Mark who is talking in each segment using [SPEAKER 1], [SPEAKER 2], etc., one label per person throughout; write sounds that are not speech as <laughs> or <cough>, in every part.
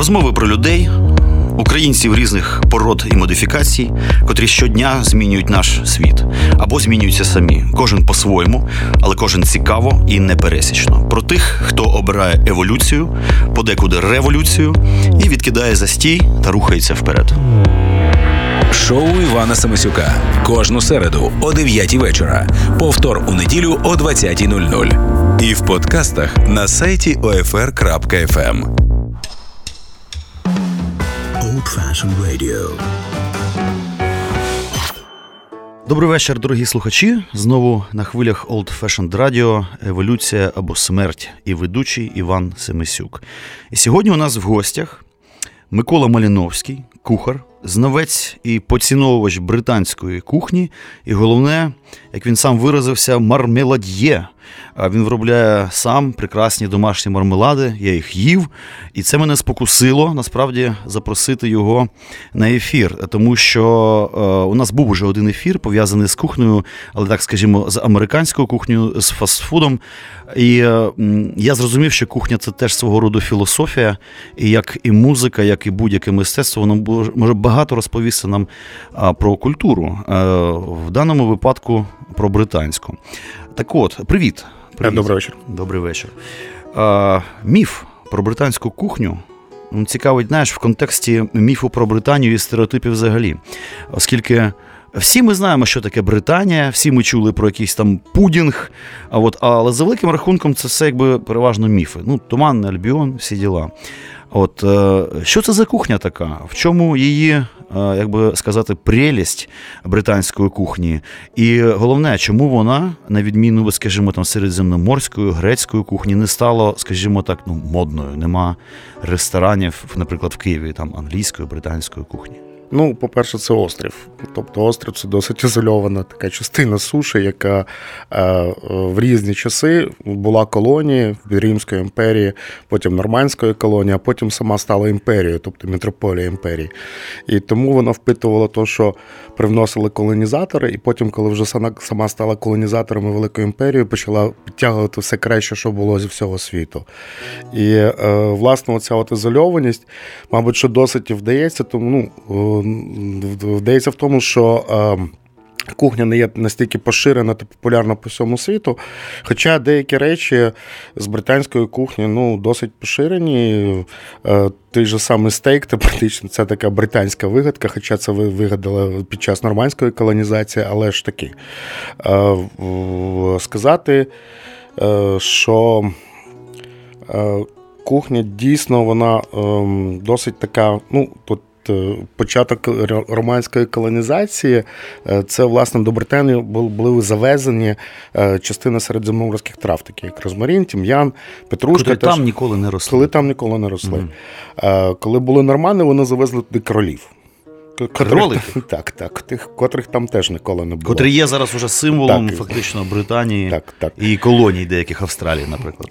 [SPEAKER 1] Розмови про людей, українців різних пород і модифікацій, котрі щодня змінюють наш світ або змінюються самі. Кожен по-своєму, але кожен цікаво і непересічно. Про тих, хто обирає еволюцію, подекуди революцію і відкидає застій та рухається вперед.
[SPEAKER 2] Шоу Івана Самисюка кожну середу о 9 вечора. Повтор у неділю о 20.00. І в подкастах на сайті OFR.FM.
[SPEAKER 1] Old Fashioned Radio. Добрий вечір, дорогі слухачі. Знову на хвилях Old Fashioned Radio Еволюція або смерть і ведучий Іван Семисюк. І сьогодні у нас в гостях Микола Маліновський, кухар, знавець і поціновувач британської кухні, і головне, як він сам виразився, мармелад'є. Він виробляє сам прекрасні домашні мармелади, я їх їв, і це мене спокусило насправді запросити його на ефір, тому що е, у нас був уже один ефір пов'язаний з кухнею, але так скажімо, з американською кухнею, з фастфудом. І е, я зрозумів, що кухня це теж свого роду філософія, і як і музика, як і будь-яке мистецтво, воно може багато розповісти нам про культуру, е, в даному випадку про британську. Так от, привіт. привіт.
[SPEAKER 3] Добрий вечір.
[SPEAKER 1] Добрий вечір. Міф про британську кухню. Цікавить, знаєш, в контексті міфу про Британію і стереотипів взагалі. Оскільки всі ми знаємо, що таке Британія, всі ми чули про якийсь там пудінг, а от, але за великим рахунком це все якби переважно міфи. Ну, Туманний Альбіон, всі діла. От е, що це за кухня така? В чому її, е, як би сказати, прелість британської кухні? І головне, чому вона, на відміну, скажімо, там середземноморської, грецької кухні, не стала, скажімо так, ну, модною? Нема ресторанів, наприклад, в Києві там англійської, британської кухні.
[SPEAKER 3] Ну, по-перше, це острів. Тобто острів це досить ізольована така частина суші, яка е, в різні часи була колонією Римської імперії, потім Нормандської колонії, а потім сама стала імперією, тобто мітрополія імперії. І тому вона впитувала те, що привносили колонізатори, і потім, коли вже сама стала колонізаторами Великої імперії, почала підтягувати все краще, що було зі всього світу. І, е, власне, оця от ізольованість, мабуть, що досить вдається, тому ну вдається в тому, що. Ем, кухня не є настільки поширена та популярна по всьому світу. Хоча деякі речі з британської кухні ну, досить поширені. Е, той же самий стейк, це практично це така британська вигадка, хоча це вигадали під час нормандської колонізації, але ж таки е, сказати, е, що кухня дійсно вона ем, досить така, ну, тут початок романської колонізації, е, це власне до Британії були завезені е, частина середземноморських трав, такі як розмарін, тім'ян, петрушка.
[SPEAKER 1] Коли там ніколи не росли.
[SPEAKER 3] Коли там ніколи не росли. Mm. Коли були нормани, вони завезли туди кролів.
[SPEAKER 1] Котрих, <laughs>
[SPEAKER 3] так, так, тих, котрих там теж ніколи не було.
[SPEAKER 1] Котрі є зараз уже символом так, фактично Британії так, так. і колоній деяких Австралії, наприклад.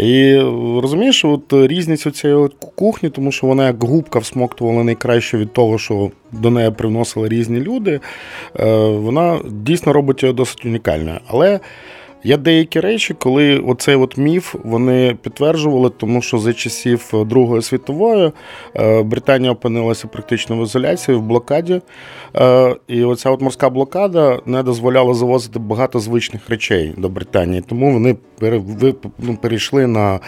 [SPEAKER 3] І розумієш, от різниця цієї кухні, тому що вона як губка всмоктувала найкраще від того, що до неї привносили різні люди. Е, вона дійсно робить її досить унікальною. Але Є деякі речі, коли оцей от міф вони підтверджували, тому що за часів Другої світової е, Британія опинилася практично в ізоляції в блокаді. Е, і оця от морська блокада не дозволяла завозити багато звичних речей до Британії, тому вони ну, перейшли на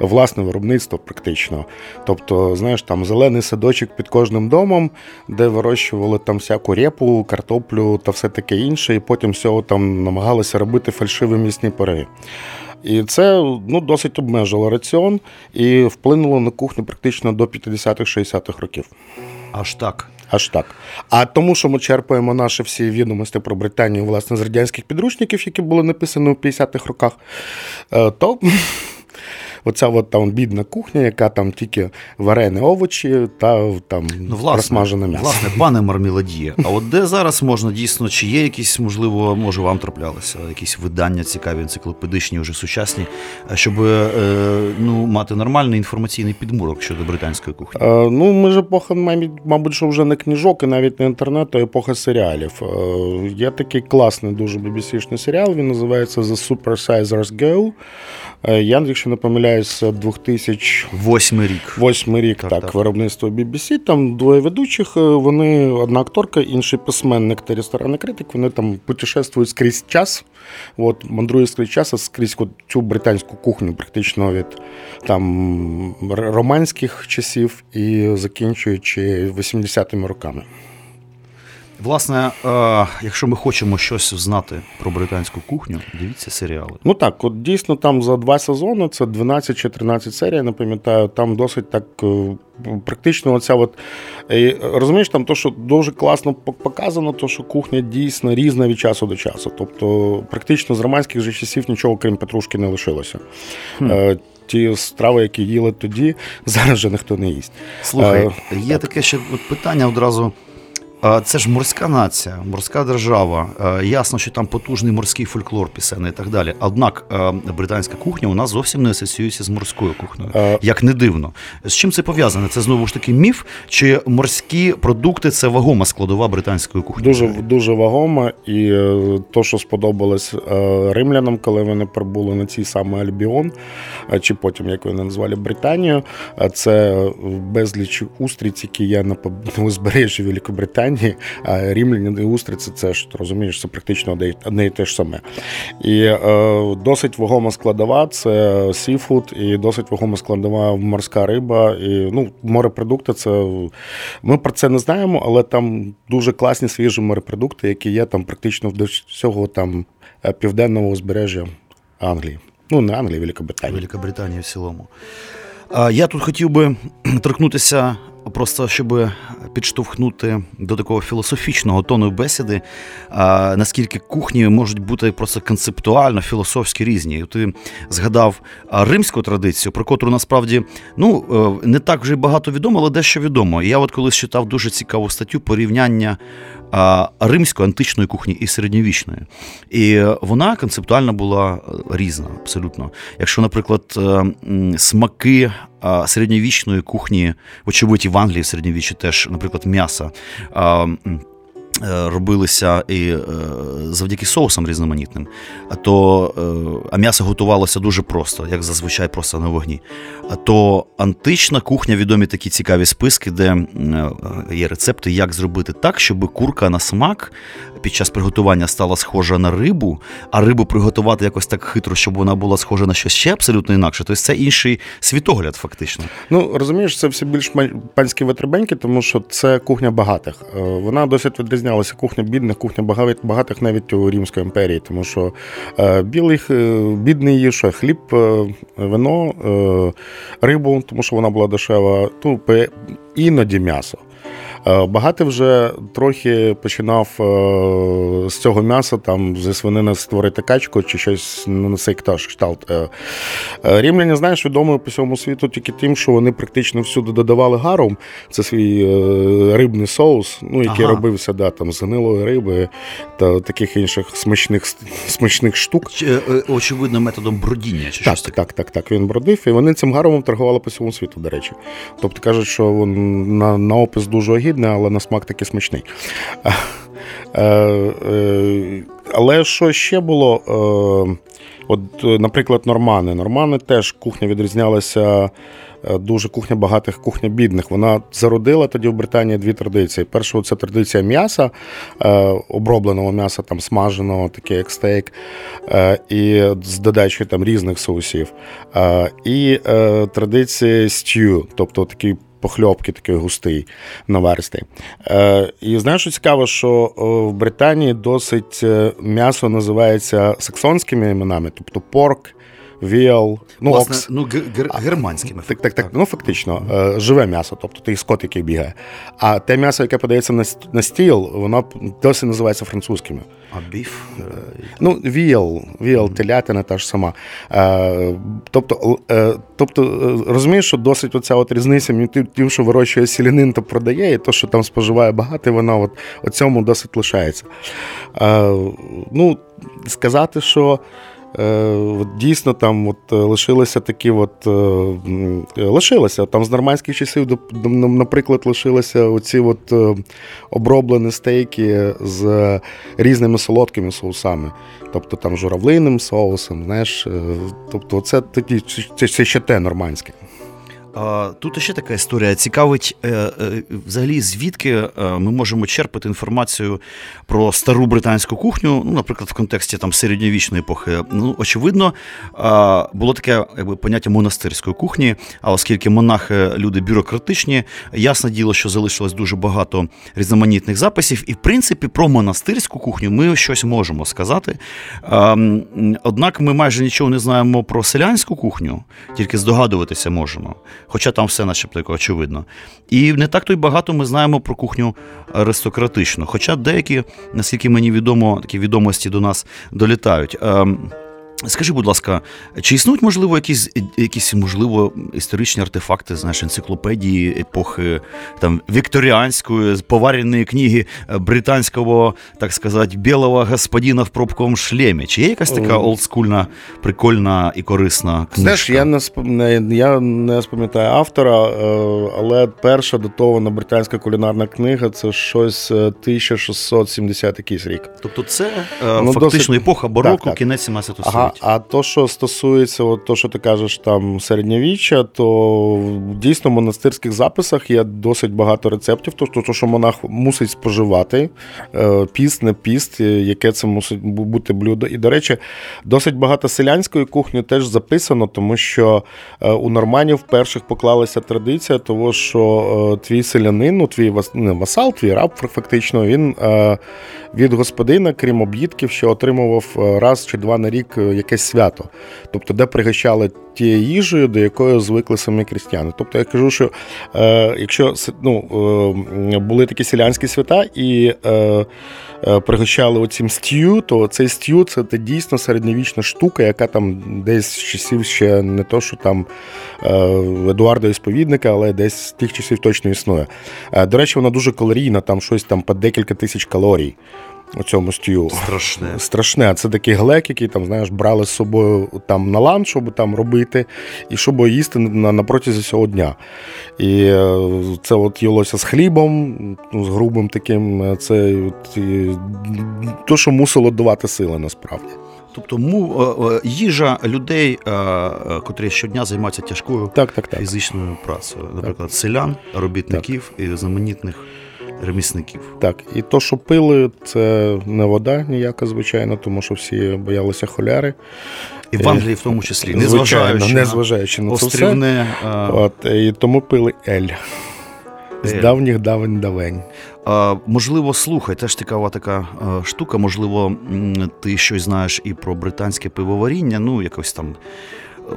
[SPEAKER 3] власне виробництво практично. Тобто, знаєш, там зелений садочок під кожним домом, де вирощували там всяку репу, картоплю та все таке інше, і потім всього там намагалися робити фальшиві місні пироги. І це ну, досить обмежило раціон і вплинуло на кухню практично до 50-60-х років.
[SPEAKER 1] Аж так.
[SPEAKER 3] Аж так. А тому, що ми черпаємо наші всі відомості про Британію власне з радянських підручників, які були написані у 50-х роках, е, то оця от там бідна кухня, яка там тільки варені овочі та там ну, власне, розсмажене м'ясо.
[SPEAKER 1] Власне, пане Марміладіє, а от де зараз можна дійсно, чи є якісь, можливо, може вам траплялися, якісь видання цікаві, енциклопедичні, вже сучасні, щоб е, ну, мати нормальний інформаційний підмурок щодо британської кухні?
[SPEAKER 3] Е, ну, ми ж епоха, мабуть, що вже не книжок і навіть не інтернету, а епоха серіалів. Е, є такий класний дуже BBC-шний серіал, він називається The Super Sizers Go. Я, якщо не помиляю, помиляюся, 2008
[SPEAKER 1] рік.
[SPEAKER 3] 8 рік, так, так, так, виробництво BBC. Там двоє ведучих, вони одна акторка, інший письменник та ресторанний критик. Вони там путешествують скрізь час. От, мандрує скрізь час, скрізь цю британську кухню, практично від там романських часів і закінчуючи 80-ми роками.
[SPEAKER 1] Власне, е, якщо ми хочемо щось знати про британську кухню, дивіться серіали.
[SPEAKER 3] Ну так, от дійсно там за два сезони, це 12 чи 13 серій, не пам'ятаю, там досить так е, практично оця от. І, розумієш, там то, що дуже класно показано, то що кухня дійсно різна від часу до часу. Тобто, практично з романських же часів нічого, крім петрушки, не лишилося. Хм. Е, ті страви, які їли тоді, <laughs> зараз вже ніхто не їсть.
[SPEAKER 1] Слухай, є таке ще питання одразу. Це ж морська нація, морська держава. Ясно, що там потужний морський фольклор, пісенний і так далі. Однак британська кухня у нас зовсім не асоціюється з морською кухнею, як не дивно. З чим це пов'язане? Це знову ж таки міф, чи морські продукти це вагома складова британської кухні?
[SPEAKER 3] Дуже дуже вагома, і е, то, що сподобалось е, римлянам, коли вони прибули на цей самий Альбіон, чи потім як вони назвали Британію, це безліч устриць, які є на узбережжі Великобританії. Британії, а рів'єра і устриці це ж розумієш, це практично одне і те ж саме. І е, досить вагома складова це seafood, і досить вагома складова морська риба. І ну, морепродукти це ми про це не знаємо, але там дуже класні свіжі морепродукти, які є там практично до всього там е, південного узбережжя Англії. Ну, не Англії, Великобританії.
[SPEAKER 1] Великобританії в цілому. Я тут хотів би <clears throat> торкнутися Просто щоб підштовхнути до такого філософічного тону бесіди, наскільки кухні можуть бути просто концептуально, філософськи різні. Ти згадав римську традицію, про котру насправді ну, е, не так вже багато відомо, але дещо відомо. Я от колись читав дуже цікаву статтю порівняння римської античної кухні і середньовічної. І вона концептуально була е, різна, абсолютно. Якщо, наприклад, е, смаки середньовічної кухні, очевидь, і в Англії в середньовіччі теж, наприклад, м'яса. Е, робилися і е, завдяки соусам різноманітним, то е, а м'ясо готувалося дуже просто, як зазвичай просто на вогні. А То антична кухня відомі такі цікаві списки, де є рецепти, як зробити так, щоб курка на смак під час приготування стала схожа на рибу, а рибу приготувати якось так хитро, щоб вона була схожа на щось ще абсолютно інакше. Тобто це інший світогляд, фактично.
[SPEAKER 3] Ну розумієш, це все більш панські витребеньки, тому що це кухня багатих. Вона досить відрізняється відрізнялася кухня бідних, кухня багатих навіть у Римської імперії, тому що е, білих, е, бідний їж, хліб, е, вино, рибу, тому що вона була дешева, тупи іноді м'ясо. Е, багатий вже трохи починав е, з цього м'яса там зі свинини створити качку чи щось на цей кшталт. Е, рівняні, знаєш, відомо по всьому світу тільки тим, що вони практично всюди додавали гарум. Це свій рибний соус, ну, який ага. робився да, там, з гнилої риби та таких інших смачних смачних штук.
[SPEAKER 1] Очевидно, методом бродіння. чи
[SPEAKER 3] Так,
[SPEAKER 1] щось таке?
[SPEAKER 3] так, так, так. Він бродив, і вони цим гарумом торгували по всьому світу, до речі. Тобто кажуть, що на, на опис дуже огідний огидне, але на смак таки смачний. Е, е, але що ще було? Е, от, Наприклад, нормани. Нормани теж кухня відрізнялася. Дуже кухня багатих, кухня бідних. Вона зародила тоді в Британії дві традиції. Перша це традиція м'яса, обробленого м'яса, там смаженого, таке як стейк, і з додачою там різних соусів. І традиція стю, тобто такий похльопки такий густий наверстий. Е, І знаєш, що цікаво, що в Британії досить е, м'ясо називається саксонськими іменами, тобто порк. Віал,
[SPEAKER 1] ну, Власне, окс. ну германськими.
[SPEAKER 3] Так, так, так. Ну фактично, mm-hmm. живе м'ясо, тобто той скот, який бігає. А те м'ясо, яке подається на стіл, воно досі називається французькими.
[SPEAKER 1] А біф? Е,
[SPEAKER 3] ну, віал, віал, телятина та ж сама. Тобто, тобто, розумієш, що досить оця от різниця між тим, що вирощує сілянин та продає, і то, що там споживає багато, воно от, от цьому досить лишається. Ну, сказати, що. Е, Дійсно, там от е, лишилися такі, от лишилося лишилися там з нормандських часів, наприклад, лишилися оці от оброблені стейки з різними солодкими соусами, тобто там журавлиним соусом, знаєш, тобто це такі це, це ще те нормандське.
[SPEAKER 1] Тут ще така історія. Цікавить, е, е, взагалі, звідки е, ми можемо черпати інформацію про стару британську кухню, ну, наприклад, в контексті там середньовічної епохи. Ну, очевидно, було таке якби поняття монастирської кухні. А оскільки монахи люди бюрократичні, ясне діло, що залишилось дуже багато різноманітних записів, і в принципі про монастирську кухню ми щось можемо сказати. Однак ми майже нічого не знаємо про селянську кухню, тільки здогадуватися можемо хоча там все начебто очевидно. І не так то й багато ми знаємо про кухню аристократичну. Хоча деякі, наскільки мені відомо, такі відомості до нас долітають. Скажи, будь ласка, чи існують, можливо, якісь якісь можливо історичні артефакти, знаєш, енциклопедії епохи там вікторіанської, повареної книги е, британського, так сказати, білого господина в пробковому шлемі? Чи є якась така олдскульна, прикольна і корисна книжка?
[SPEAKER 3] Знаєш, я не я не спам'ятаю автора, е, але перша датована британська кулінарна книга це щось 1670 е, якийсь рік.
[SPEAKER 1] Тобто, це ну, фактично досить... епоха бароко, так, так. кінець 17 століття.
[SPEAKER 3] А то, що стосується, от то, що ти кажеш, там середньовіччя, то дійсно в монастирських записах є досить багато рецептів. Тобто, то, що монах мусить споживати, е, піст, не піст, яке це мусить бути блюдо. І, до речі, досить багато селянської кухні теж записано, тому що е, у норманів перших поклалася традиція, того, що е, твій селянин, ну твій не, васал, твій раб, фактично, він від господина, крім об'їдків, ще отримував раз чи два на рік якесь свято, тобто, де пригощали тією їжею, до якої звикли самі крістяни. Тобто я кажу, що е, якщо ну, е, були такі селянські свята і е, е, пригощали оцім стю, то цей стю це дійсно середньовічна штука, яка там десь з часів ще не то, що там е, Едуарда Ісповідника, але десь з тих часів точно існує. Е, до речі, вона дуже калорійна, там щось там по декілька тисяч калорій у цьому стію.
[SPEAKER 1] Страшне.
[SPEAKER 3] Страшне. Це такий глек, який там, знаєш, брали з собою там на ланч, щоб там робити, і щоб їсти на, на протязі цього дня. І е, це от їлося з хлібом, з грубим таким. Е, це от, і, то, що мусило давати сили насправді.
[SPEAKER 1] Тобто му, їжа людей, котрі щодня займаються тяжкою
[SPEAKER 3] так, так, так.
[SPEAKER 1] фізичною працею, наприклад, так. селян, робітників і знаменітних ремісників.
[SPEAKER 3] Так, і то, що пили, це не вода ніяка, звичайно, тому що всі боялися холяри.
[SPEAKER 1] І в Англії в тому числі, незважаючи
[SPEAKER 3] не зважаючи на,
[SPEAKER 1] це острівне.
[SPEAKER 3] А... От, І тому пили ель. З давніх давень давень.
[SPEAKER 1] А, Можливо, слухай, теж цікава така а, штука. Можливо, ти щось знаєш і про британське пивоваріння, ну, якось там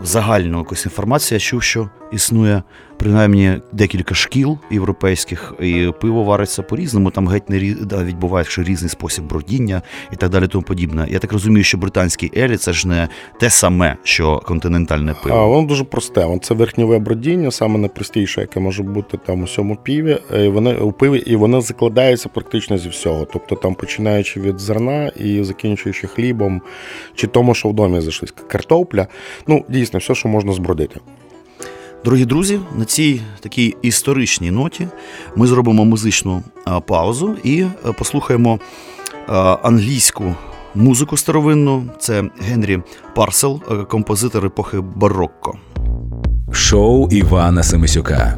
[SPEAKER 1] загальну якусь інформацію. Я чув, що існує принаймні декілька шкіл європейських, і пиво вариться по-різному. Там геть не да, відбувається різний спосіб бродіння і так далі. Тому подібне. Я так розумію, що британський елі це ж не те саме, що континентальне пиво.
[SPEAKER 3] А воно дуже просте. Це верхньове бродіння, саме найпростіше, яке може бути там у цьому піві. І воно у пиві, і воно закладається практично зі всього. Тобто там починаючи від зерна і закінчуючи хлібом, чи тому, що в домі зайшлись картопля. Ну, дійсно, все, що можна збродити.
[SPEAKER 1] Дорогі друзі, на цій такій історичній ноті ми зробимо музичну паузу і е, послухаємо англійську музику старовинну. Це Генрі Парсел, е, композитор епохи барокко.
[SPEAKER 2] Шоу Івана Семисюка.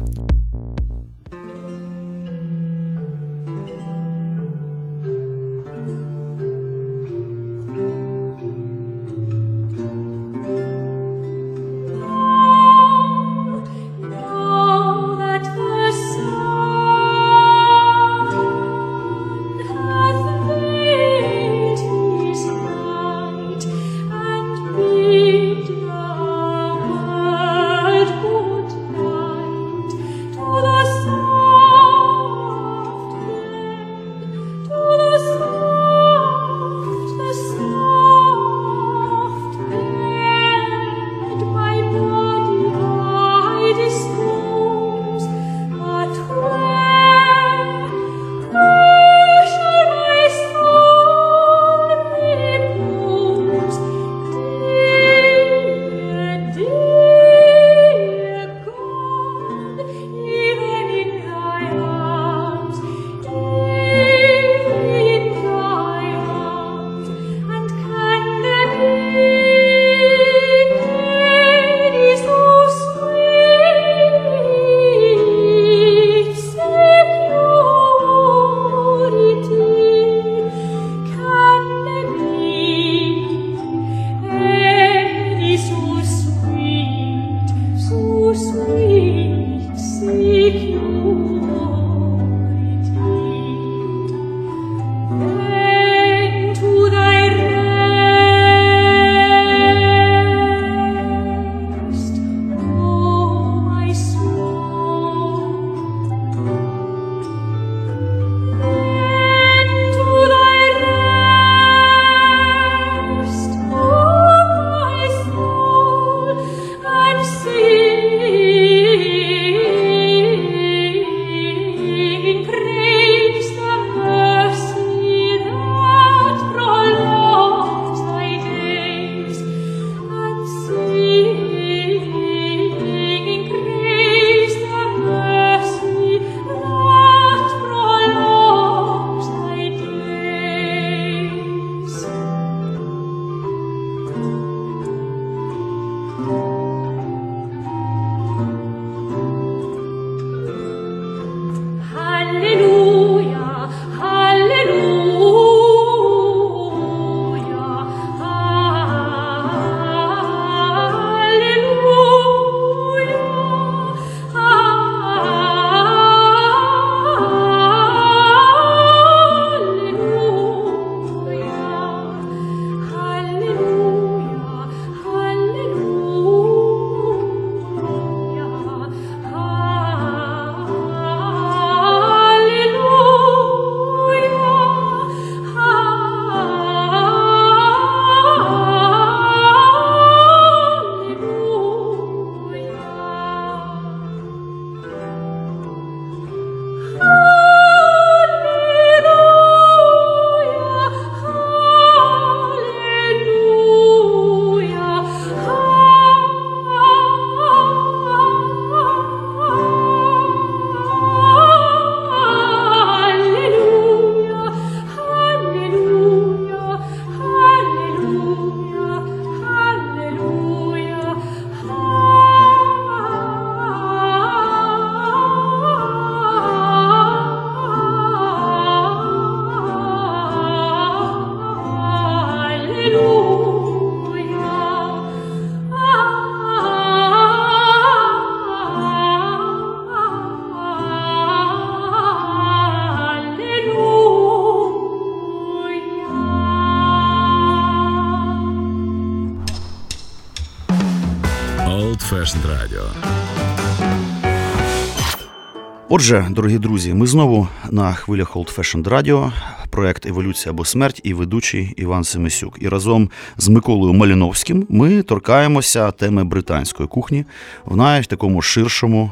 [SPEAKER 1] Отже, дорогі друзі, ми знову на хвилях Old Fashioned Radio, проект Еволюція або смерть і ведучий Іван Семисюк. І разом з Миколою Маліновським ми торкаємося теми британської кухні в най такому ширшому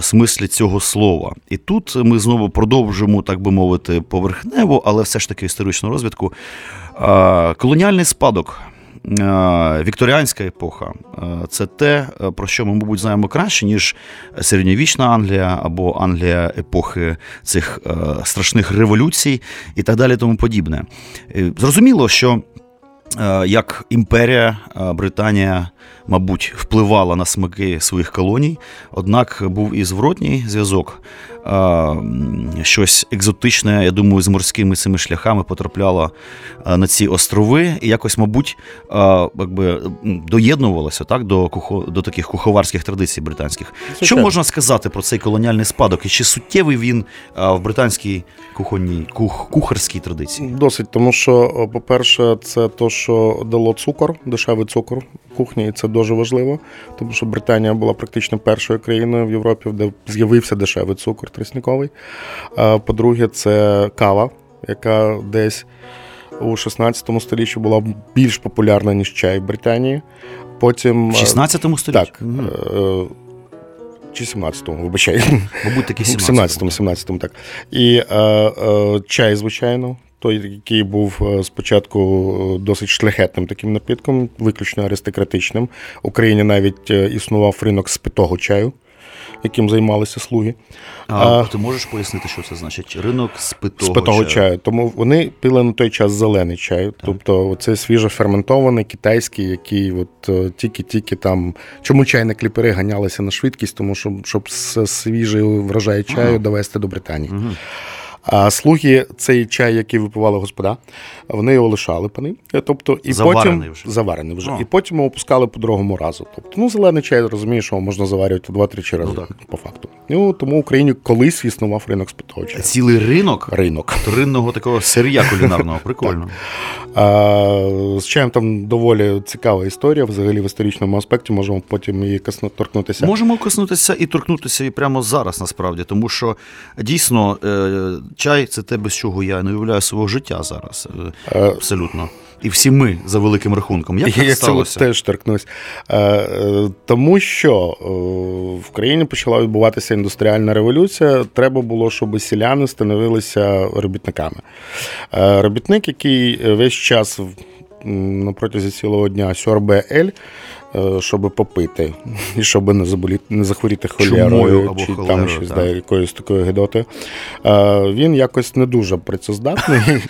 [SPEAKER 1] смислі цього слова. І тут ми знову продовжимо, так би мовити, поверхнево, але все ж таки історичну розвідку. Колоніальний спадок. Вікторіанська епоха це те, про що ми, мабуть, знаємо краще, ніж середньовічна Англія або Англія епохи цих страшних революцій і так далі, тому подібне. Зрозуміло, що як імперія Британія мабуть, впливала на смаки своїх колоній, однак був і зворотній зв'язок. Щось екзотичне, я думаю, з морськими цими шляхами потрапляло на ці острови, і якось, мабуть, якби доєднувалося так до кухо, до таких куховарських традицій британських. Звичайно. Що можна сказати про цей колоніальний спадок? І чи суттєвий він в британській кухонній кух, кухарській традиції?
[SPEAKER 3] Досить, тому що, по-перше, це то, що дало цукор, дешевий цукор кухні, і це дуже важливо, тому що Британія була практично першою країною в Європі, де з'явився дешевий цукор трісниковий. По-друге, це кава, яка десь у 16 столітті була більш популярна, ніж чай в Британії. Потім
[SPEAKER 1] в 16 столітті?
[SPEAKER 3] Так. Угу. Чи 17-му, вибачай.
[SPEAKER 1] Мабуть, таки
[SPEAKER 3] 17-му, 17-му, так. І е, е, чай, звичайно, той, який був е, спочатку е, досить шляхетним таким напідком, виключно аристократичним. В Україні навіть е, існував ринок спитого чаю, яким займалися слуги.
[SPEAKER 1] А, а ти можеш пояснити, що це значить? Ринок спитого,
[SPEAKER 3] спитого чаю. чаю. Тому вони пили на той час зелений чай. Так. Тобто це свіжо ферментований, китайський, який от тільки-тільки там. Чому чайні кліпери ганялися на швидкість, тому що щоб свіжий врожай чаю ага. довести до Британії. Ага. А слуги цей чай, який випивали господа, вони його лишали пани. Тобто, і
[SPEAKER 1] заварений
[SPEAKER 3] потім вже. заварений вже. О. І потім його опускали по другому разу. Тобто, ну, зелений чай, розумієш, що можна заварювати два-три рази ну, по факту. Ну, Тому в Україні колись існував ринок спитого чаю.
[SPEAKER 1] Цілий ринок?
[SPEAKER 3] Ринок.
[SPEAKER 1] Ринного такого сир'я кулінарного, прикольно.
[SPEAKER 3] А, З чаєм там доволі цікава історія. Взагалі в історичному аспекті можемо потім її торкнутися.
[SPEAKER 1] Можемо коснутися і торкнутися і прямо зараз, насправді, тому що дійсно е, чай це те, без чого я не уявляю свого життя зараз. Е, е, абсолютно. І всі ми за великим рахунком. Як
[SPEAKER 3] я
[SPEAKER 1] сталося?
[SPEAKER 3] це теж торкнусь. Тому що в країні почала відбуватися індустріальна революція. Треба було, щоб селяни становилися робітниками. Робітник, який весь час на протязі цілого дня сьорбе ель, Е, щоб попити, і щоб не заболіти, не захворіти холерою чи холерою, там щось да, якоюсь такою гидотою. Е, він якось не дуже працездатний. <laughs>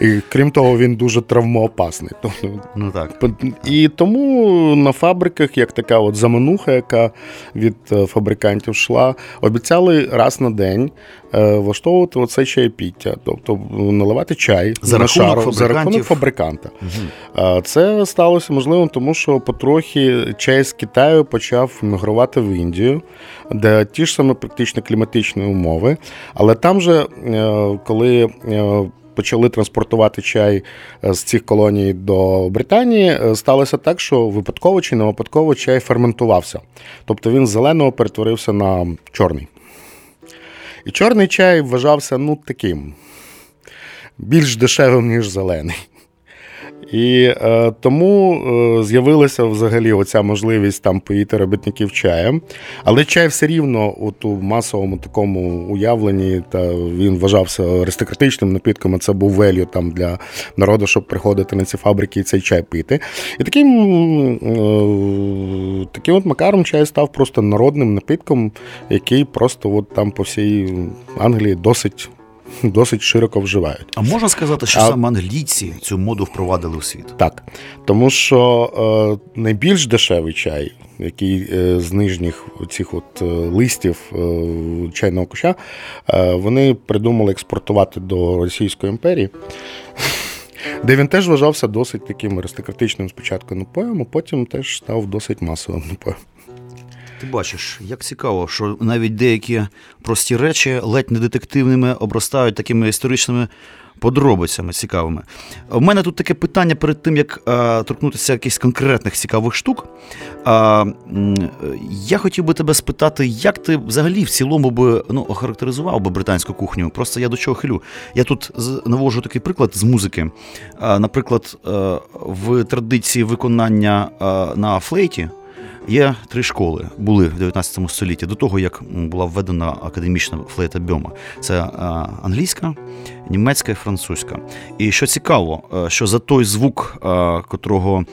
[SPEAKER 3] І крім того, він дуже травмоопасний. Тобто,
[SPEAKER 1] ну так.
[SPEAKER 3] І тому на фабриках, як така от замануха, яка від е, фабрикантів йшла, обіцяли раз на день влаштовувати оце чайпіття, тобто наливати чай
[SPEAKER 1] за на шару
[SPEAKER 3] за рахунок фабриканта. Угу. Це сталося можливо, тому що потрохи чай з Китаю почав мігрувати в Індію, де ті ж саме практично кліматичні умови. Але там же, е, коли е, Почали транспортувати чай е, з цих колоній до Британії. Сталося так, що випадково чи не випадково чай ферментувався. Тобто він з зеленого перетворився на чорний. І чорний чай вважався ну, таким більш дешевим, ніж зелений. І е, тому е, з'явилася взагалі оця можливість там поїти робітників чаєм. Але чай все рівно у масовому такому уявленні, та він вважався аристократичним напідком, а це був велю там для народу, щоб приходити на ці фабрики і цей чай пити. І таким е, таким от макаром чай став просто народним напідком, який просто от там по всій Англії досить досить широко вживають.
[SPEAKER 1] А можна сказати, що а... саме англійці цю моду впровадили у світ?
[SPEAKER 3] Так. Тому що е, найбільш дешевий чай, який е, з нижніх цих от е, листів е, чайного куща, е, вони придумали експортувати до Російської імперії. <laughs> Де він теж вважався досить таким аристократичним спочатку напоєм, а потім теж став досить масовим напоєм.
[SPEAKER 1] Ти бачиш, як цікаво, що навіть деякі прості речі ледь не детективними обростають такими історичними подробицями цікавими. У мене тут таке питання перед тим, як а, торкнутися якихось конкретних цікавих штук. А, Я хотів би тебе спитати, як ти взагалі в цілому би ну, охарактеризував би британську кухню? Просто я до чого хилю. Я тут навожу такий приклад з музики. А, Наприклад, в традиції виконання на флейті. Є три школи, були в 19 столітті до того, як була введена академічна флейта Бьома. Це англійська, німецька і французька. І що цікаво, е, що за той звук, е, котрого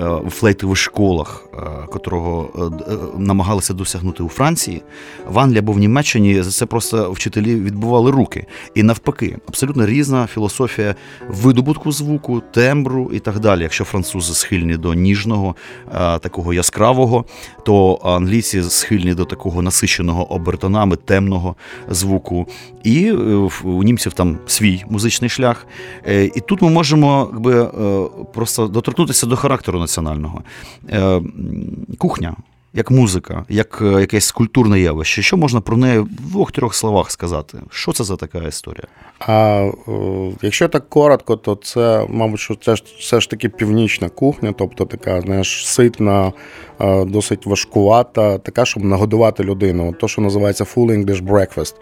[SPEAKER 1] е, флейтових школах, е, котрого е, намагалися досягнути у Франції, в Англії або в Німеччині за це просто вчителі відбували руки. І навпаки, абсолютно різна філософія видобутку звуку, тембру і так далі. Якщо французи схильні до ніжного, такого яскравого, то англійці схильні до такого насиченого обертонами темного звуку. І у німців там свій музичний шлях. І тут ми можемо якби, просто доторкнутися до характеру національного. Е, кухня, як музика, як е, якесь культурне явище. Що можна про неї в двох-трьох словах сказати? Що це за така історія?
[SPEAKER 3] А якщо так коротко, то це, мабуть, що це все ж таки північна кухня, тобто така, знаєш, ситна, досить важкувата, така, щоб нагодувати людину. То, що називається full English breakfast,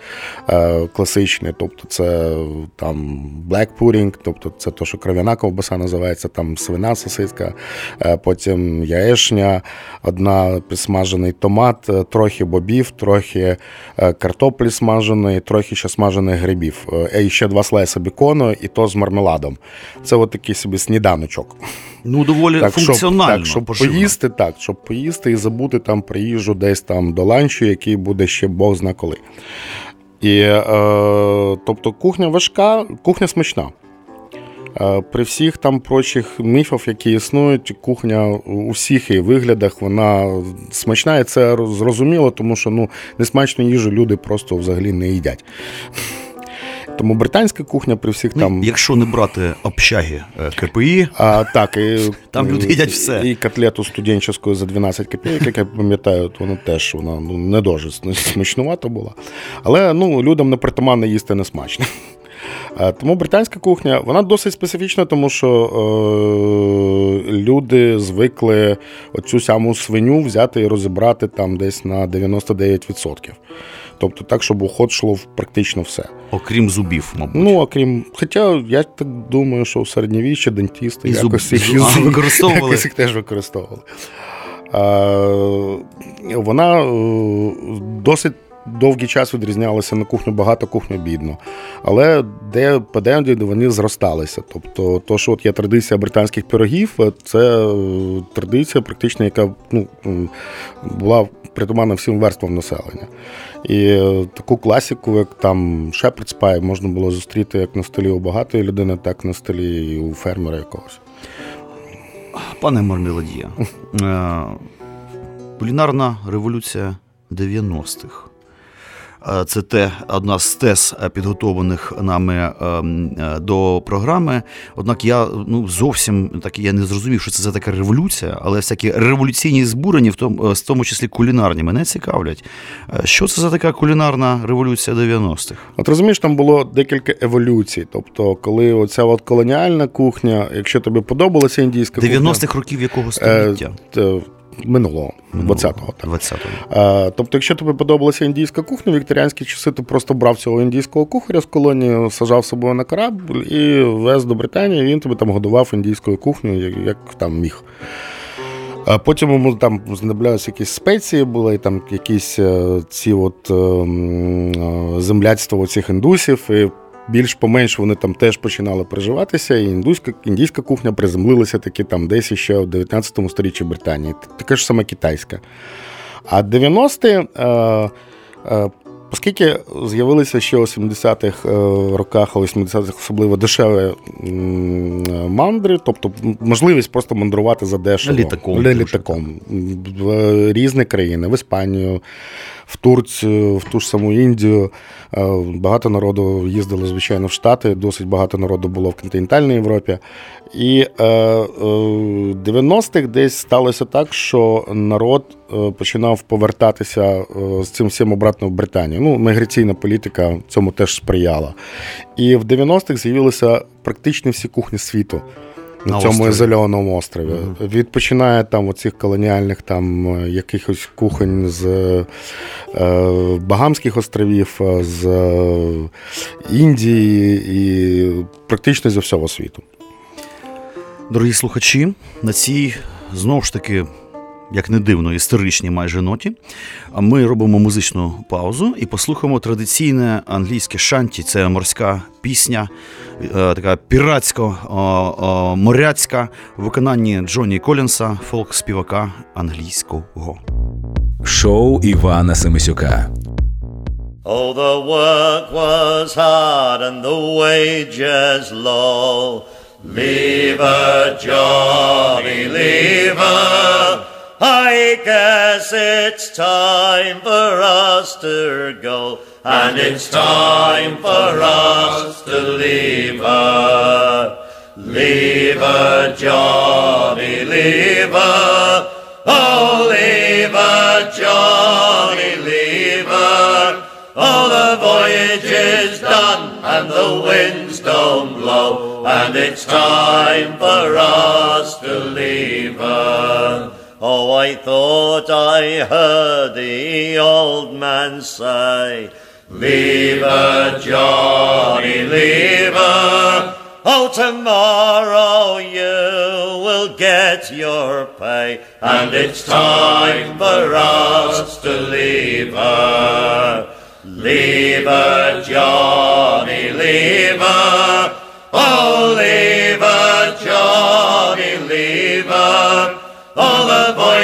[SPEAKER 3] класичний, тобто це там black pudding, тобто це то, що кров'яна ковбаса називається, там свина сосиска, потім яєшня, одна смажений томат, трохи бобів, трохи картоплі смаженої, трохи ще смажених грибів і ще два слайси бікону, і то з мармеладом. Це от такий собі сніданочок.
[SPEAKER 1] Ну, доволі
[SPEAKER 3] так,
[SPEAKER 1] функціонально.
[SPEAKER 3] Щоб, так, щоб поїсти, так, щоб поїсти і забути там приїжджу десь там до ланчу, який буде ще Бог зна коли. І, е, Тобто кухня важка, кухня смачна. Е, при всіх там прочих міфах, які існують, кухня у всіх її виглядах, вона смачна, і це зрозуміло, тому що ну, несмачну їжу люди просто взагалі не їдять. Тому британська кухня при всіх ну, там.
[SPEAKER 1] Якщо не брати общаги е, КПІ,
[SPEAKER 3] а, так, і, <laughs>
[SPEAKER 1] там люди їдять все.
[SPEAKER 3] І котлету студентську за 12 копійок, як я пам'ятаю, то вона теж вона ну, не дуже смачнувата була. Але ну, людям непритаманно їсти не смачно. Тому британська кухня вона досить специфічна, тому що е, люди звикли оцю саму свиню взяти і розібрати там десь на 99%. Тобто так, щоб уход шло практично все.
[SPEAKER 1] Окрім зубів, мабуть.
[SPEAKER 3] Ну, окрім. Хоча я так думаю, що в середньовіччі дентісти
[SPEAKER 1] і
[SPEAKER 3] якось
[SPEAKER 1] їх, а, <laughs> використовували. якось
[SPEAKER 3] їх теж використовували. А, Вона е, досить довгий час відрізнялися на кухню багато, кухню бідно. Але де по де вони зросталися. Тобто, то, що от є традиція британських пирогів, це е, традиція, практично, яка ну, була притаманна всім верствам населення. І е, таку класіку, як там Shepherd's Pie, можна було зустріти як на столі у багатої людини, так на столі і у фермера якогось.
[SPEAKER 1] Пане Мармеладія, е, кулінарна революція 90-х. Е, це те одна з тез е, підготовлених нами е, до програми. Однак я ну зовсім так я не зрозумів, що це за така революція, але всякі революційні збурені, в тому в тому числі кулінарні, мене цікавлять. Що це за така кулінарна революція 90-х?
[SPEAKER 3] От розумієш, там було декілька еволюцій. Тобто, коли оця от колоніальна кухня, якщо тобі подобалася індійська 90-х
[SPEAKER 1] кухня... 90-х років якого століття?
[SPEAKER 3] Е, минулого, 20-го. Так.
[SPEAKER 1] 20-го.
[SPEAKER 3] Тобто, якщо тобі подобалася індійська кухня, в вікторіанські часи ти просто брав цього індійського кухаря з колонії, сажав собою на корабль і вез до Британії, він тобі там годував індійською кухнею, як там міг. А Потім йому там знадоблялися якісь спеції, були і там якісь е, ці от ем, е, земляцтва цих індусів. І більш поменш вони там теж починали переживатися, і індуська, індійська кухня приземлилася таки там десь ще в 19 сторіччі Британії, така ж сама китайська. А 90-ті, е, е, оскільки з'явилися ще у 70-х е, роках, а 80-х особливо дешеві мандри, тобто можливість просто мандрувати за дешево.
[SPEAKER 1] Літаком,
[SPEAKER 3] літаком. В різні країни, в Іспанію в Турцію, в ту ж саму Індію. Е, багато народу їздило, звичайно, в Штати, досить багато народу було в континентальній Європі. І е, е, 90-х десь сталося так, що народ починав повертатися з цим всім обратно в Британію. Ну, міграційна політика цьому теж сприяла. І в 90-х з'явилися практично всі кухні світу на, на цьому ізольованому острові. Mm-hmm. Відпочинає там оцих колоніальних там е, якихось кухонь з е, Багамських островів, е, з е, Індії і практично зі всього світу.
[SPEAKER 1] Дорогі слухачі, на цій знову ж таки як не дивно, історичній майже ноті. Ми робимо музичну паузу і послухаємо традиційне англійське шанті. Це морська пісня, е, така піратсько моряцька в виконанні Джоні Колінса, фолк-співака англійського.
[SPEAKER 2] Шоу Івана Семисюка.
[SPEAKER 4] Oh, the work was hard and the wages low. Leave her, Johnny, leave her. I guess it's time for us to go, and it's time for us to leave her. Leave her, Johnny, leave her. Oh, leave her, Johnny, leave her. Oh, the voyage is done, and the winds don't blow, and it's time for us to leave her. Oh, I thought I heard the old man say, Leave her, Johnny, leave her. Oh, tomorrow you will get your pay, and it's time for us to leave her. Leave her, Johnny, leave her. Oh, leave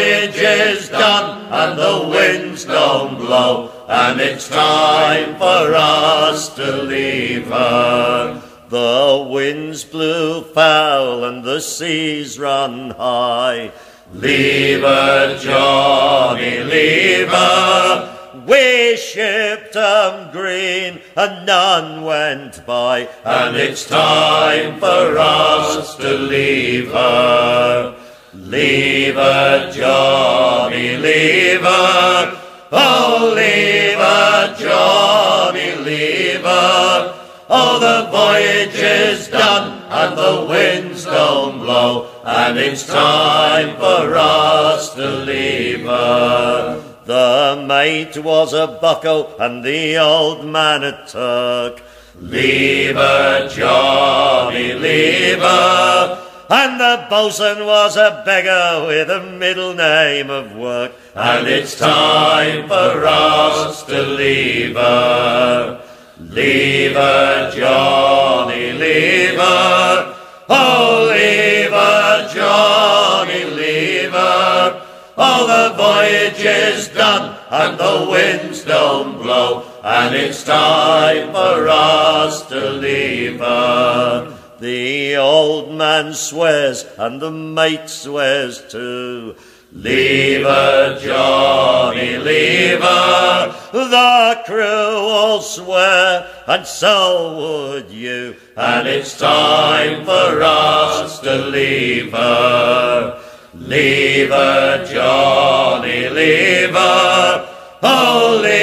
[SPEAKER 4] voyage is done and the winds don't blow, and it's time for us to leave her. The winds blew foul and the seas run high. Leave her, Johnny, leave her. We shipped 'em green and none went by, and it's time for us to leave her. Leave her, Johnny, leave her. Oh, leave her, Johnny, leave her. Oh, the voyage is done and the winds don't blow, and it's time for us to leave her. The mate was a bucko and the old man a Turk. Leave her, Johnny, leave her. And the boatswain was a beggar with a middle name of work. And it's time for us to leave her. Leave her, Johnny, leave her. Oh, leave her, Johnny, leave her. Oh, the voyage is done and the winds don't blow. And it's time for us to leave her. The old man swears, and the mate swears too. Leave her, Johnny, leave her. The crew all swear, and so would you. And it's time for us to leave her. Leave her, Johnny, leave her. Oh, leave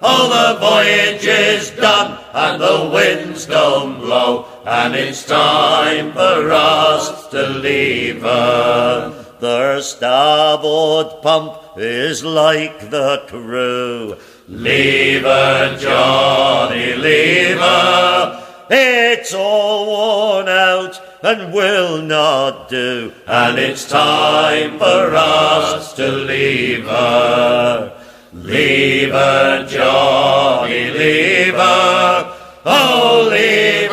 [SPEAKER 4] All the voyage is done and the winds don't blow, and it's time for us to leave her. The starboard pump is like the crew. Leave her, Johnny, leave her. It's all worn out and will not do, and it's time for us to leave her. Leave Johnny, leave. Oh, leave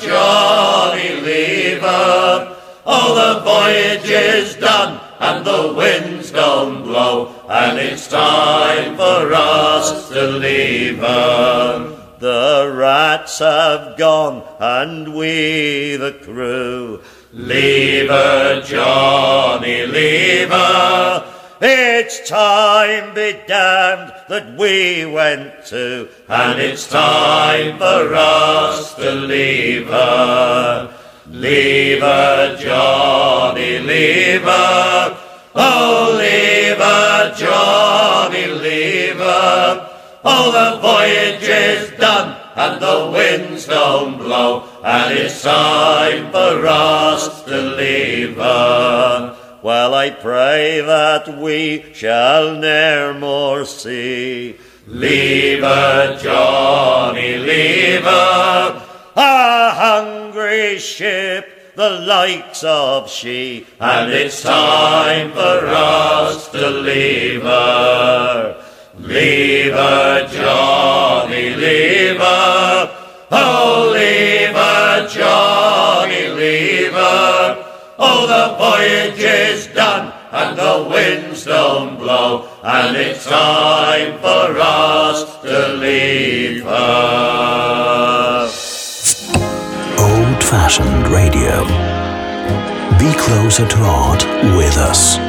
[SPEAKER 4] Johnny, leave her. Oh, the voyage is done and the winds don't blow, and it's time for us to leave her. The rats have gone, and we the crew. Leave her, Johnny, leave her. It's time be damned that we went to, and it's time for us to leave her. Leave her, Johnny, leave her. Oh, leave her, Johnny, leave her. Oh, the voyage is done and the winds don't blow, and it's time for us to leave her. Well, I pray that we shall ne'er more see. Leave her, Johnny, leave her, a hungry ship, the likes of she, and it's time for us to leave her. Leave her, Johnny, leave her. Oh, leave her, Johnny, leave her. Oh, the voyage is done and the winds don't blow, and it's time for us to leave her.
[SPEAKER 5] Old fashioned radio. Be closer to art with us.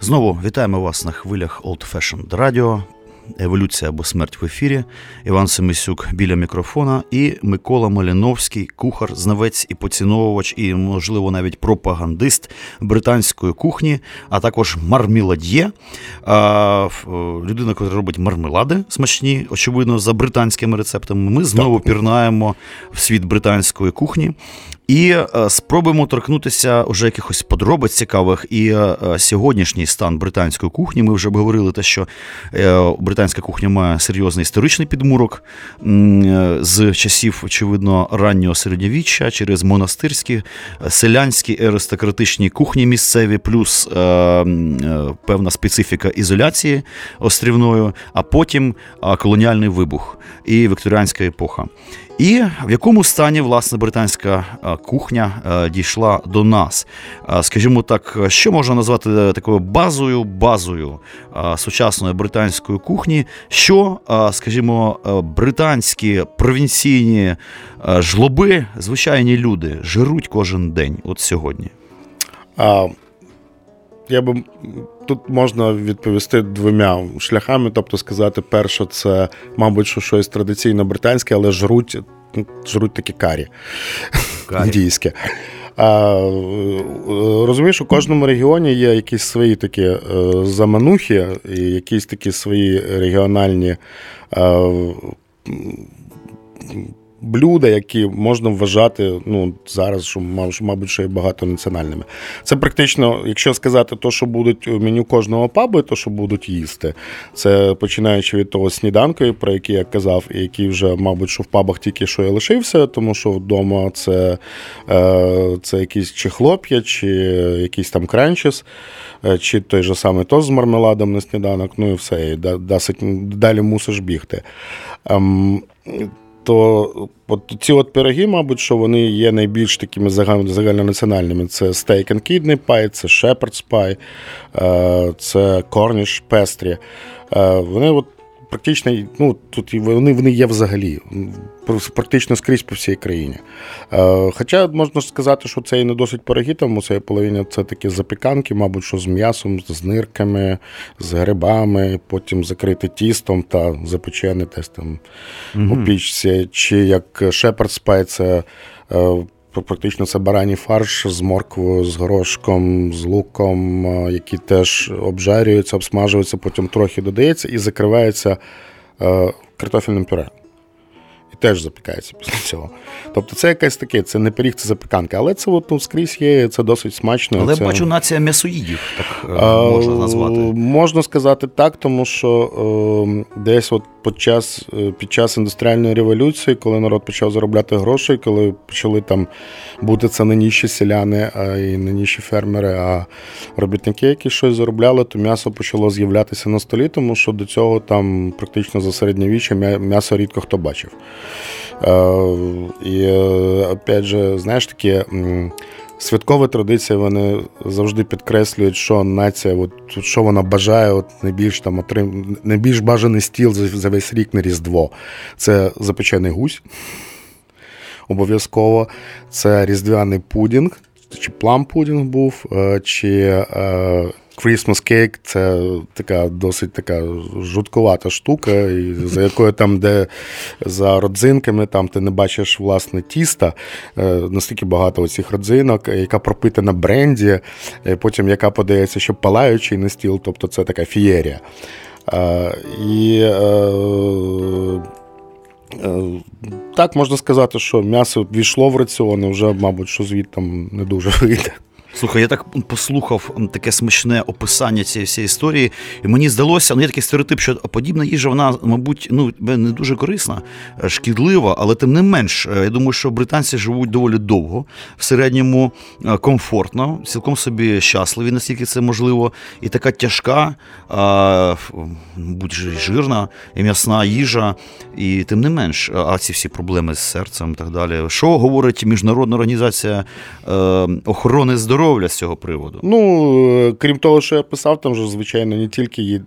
[SPEAKER 1] Знову вітаємо вас на хвилях Old Fashioned Radio. Еволюція або смерть в ефірі. Іван Семисюк біля мікрофона і Микола Маліновський, кухар, знавець і поціновувач, і, можливо, навіть пропагандист британської кухні, а також мармілад'є. Людина, яка робить мармелади смачні, очевидно, за британськими рецептами. Ми знову пірнаємо в світ британської кухні. І е, спробуємо торкнутися уже якихось подробиць цікавих. І е, сьогоднішній стан британської кухні. Ми вже говорили те, що е, британська кухня має серйозний історичний підмурок з часів, очевидно, раннього середньовіччя через монастирські, селянські аристократичні кухні місцеві, плюс певна специфіка ізоляції острівною, а потім колоніальний вибух і вікторіанська епоха. І в якому стані власне британська кухня дійшла до нас? Скажімо так, що можна назвати такою базою базою сучасної британської кухні? Що, скажімо, британські провінційні жлоби, звичайні люди, жируть кожен день от сьогодні?
[SPEAKER 3] Я би тут можна відповісти двома шляхами. Тобто сказати, перше, це, мабуть, що щось традиційно британське, але жруть жруть такі карі, карі. індійське. А, Розумієш, у кожному регіоні є якісь свої такі е, заманухи, і якісь такі свої регіональні. Блюда, які можна вважати ну, зараз, що мабуть, що є багатонаціональними. Це практично, якщо сказати, то, що будуть у меню кожного пабу, то що будуть їсти. Це починаючи від того сніданку, про який я казав, і який вже, мабуть, що в пабах тільки що я лишився, тому що вдома це е, це якісь чи хлоп'я, чи якийсь там кранчес, е, чи той же самий тост з мармеладом на сніданок, ну і все, і далі мусиш бігти. То от ці от пироги, мабуть, що вони є найбільш такими загальнонаціональними. Це steak and kidney pie, це shepherd's pie, е, це pastry. Е, вони от практично ну, тут вони вони є взагалі, практично скрізь по всій країні. Е, хоча можна сказати, що це і не досить пироги, тому це половина це такі запіканки, мабуть, що з м'ясом, з нирками, з грибами, потім закрити тістом та запечене десь там угу. у пічці. Чи як шепард спай, це е, Практично це бараній фарш з морквою, з горошком, з луком, е, які теж обжарюються, обсмажуються, потім трохи додається і закривається е, картофельним пюре і теж запікається після цього. Тобто це якесь таке, це не пиріг, це запіканка. Але це от, ну, скрізь є, це досить смачно.
[SPEAKER 1] Але
[SPEAKER 3] це...
[SPEAKER 1] бачу, нація м'ясоїдів, так а, можна назвати.
[SPEAKER 3] Можна сказати так, тому що е, десь от під час, е, під час індустріальної революції, коли народ почав заробляти гроші, коли почали там бути це не ніші селяни, а і не фермери, а робітники, які щось заробляли, то м'ясо почало з'являтися на столі, тому що до цього там практично за середньовіччя м'ясо рідко хто бачив. Е, і е, опять же, знаєш такі. Святкові традиція, вони завжди підкреслюють, що нація, от, що вона бажає, от найбільш там отрим... найбільш бажаний стіл за, весь рік на Різдво. Це запечений гусь. обов'язково. Це різдвяний пудінг, чи плам-пудінг був, е, чи е, Christmas cake – це така досить така жуткувата штука, і за якою там, де за родзинками, там ти не бачиш власне тіста, е, настільки багато оцих родзинок, яка пропитана бренді, потім яка подається, що палаючий на стіл, тобто це така фієрія. І так можна сказати, що м'ясо війшло в раціон, вже, мабуть, що звідти не дуже вийде.
[SPEAKER 1] Слухай, я так послухав таке смачне описання цієї всієї історії, і мені здалося, ну є такий стереотип, що подібна їжа, вона, мабуть, ну не дуже корисна, е, шкідлива, але тим не менш, е, я думаю, що британці живуть доволі довго, в середньому е, комфортно, цілком собі щасливі, наскільки це можливо, і така тяжка, будь жирна і м'ясна їжа, і тим не менш, а ці всі проблеми з серцем і так далі. Що говорить міжнародна організація охорони здоров'я? Здоров'я з цього приводу?
[SPEAKER 3] Ну, крім того, що я писав, там же, звичайно, не тільки є,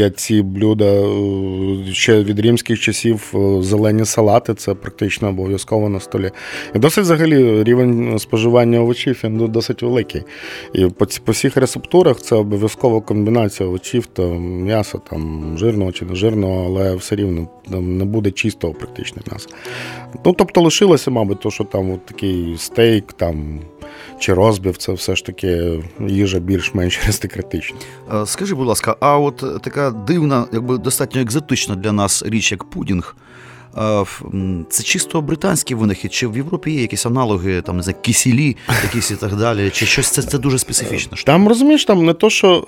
[SPEAKER 3] є ці блюда е, ще від римських часів е, зелені салати, це практично обов'язково на столі. І досить взагалі рівень споживання овочів він досить великий. І по по всіх рецептурах це обов'язкова комбінація овочів та м'яса, там жирного чи не жирного, але все рівно там не буде чистого практично м'яса. Ну, тобто лишилося, мабуть, то, що там от такий стейк там чи розбив, це все ж таки їжа більш-менш аристократична.
[SPEAKER 1] Е, скажи, будь ласка, а от така дивна, якби достатньо екзотична для нас річ, як пудінг. Це чисто британський винахід, чи в Європі є якісь аналоги, там не знаю, кисілі, якісь і так далі, чи щось це це дуже специфічно?
[SPEAKER 3] Там розумієш, там не то, що